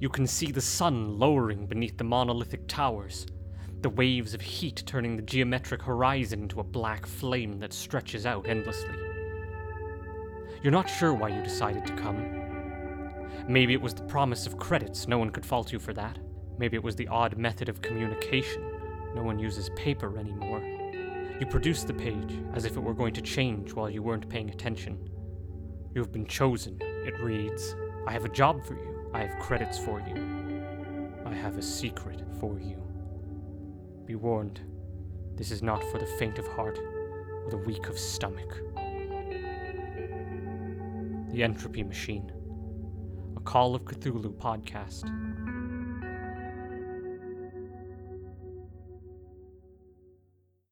You can see the sun lowering beneath the monolithic towers, the waves of heat turning the geometric horizon into a black flame that stretches out endlessly. You're not sure why you decided to come. Maybe it was the promise of credits, no one could fault you for that. Maybe it was the odd method of communication, no one uses paper anymore. You produced the page as if it were going to change while you weren't paying attention. You have been chosen, it reads. I have a job for you. I have credits for you. I have a secret for you. Be warned, this is not for the faint of heart or the weak of stomach. The Entropy Machine, a Call of Cthulhu podcast.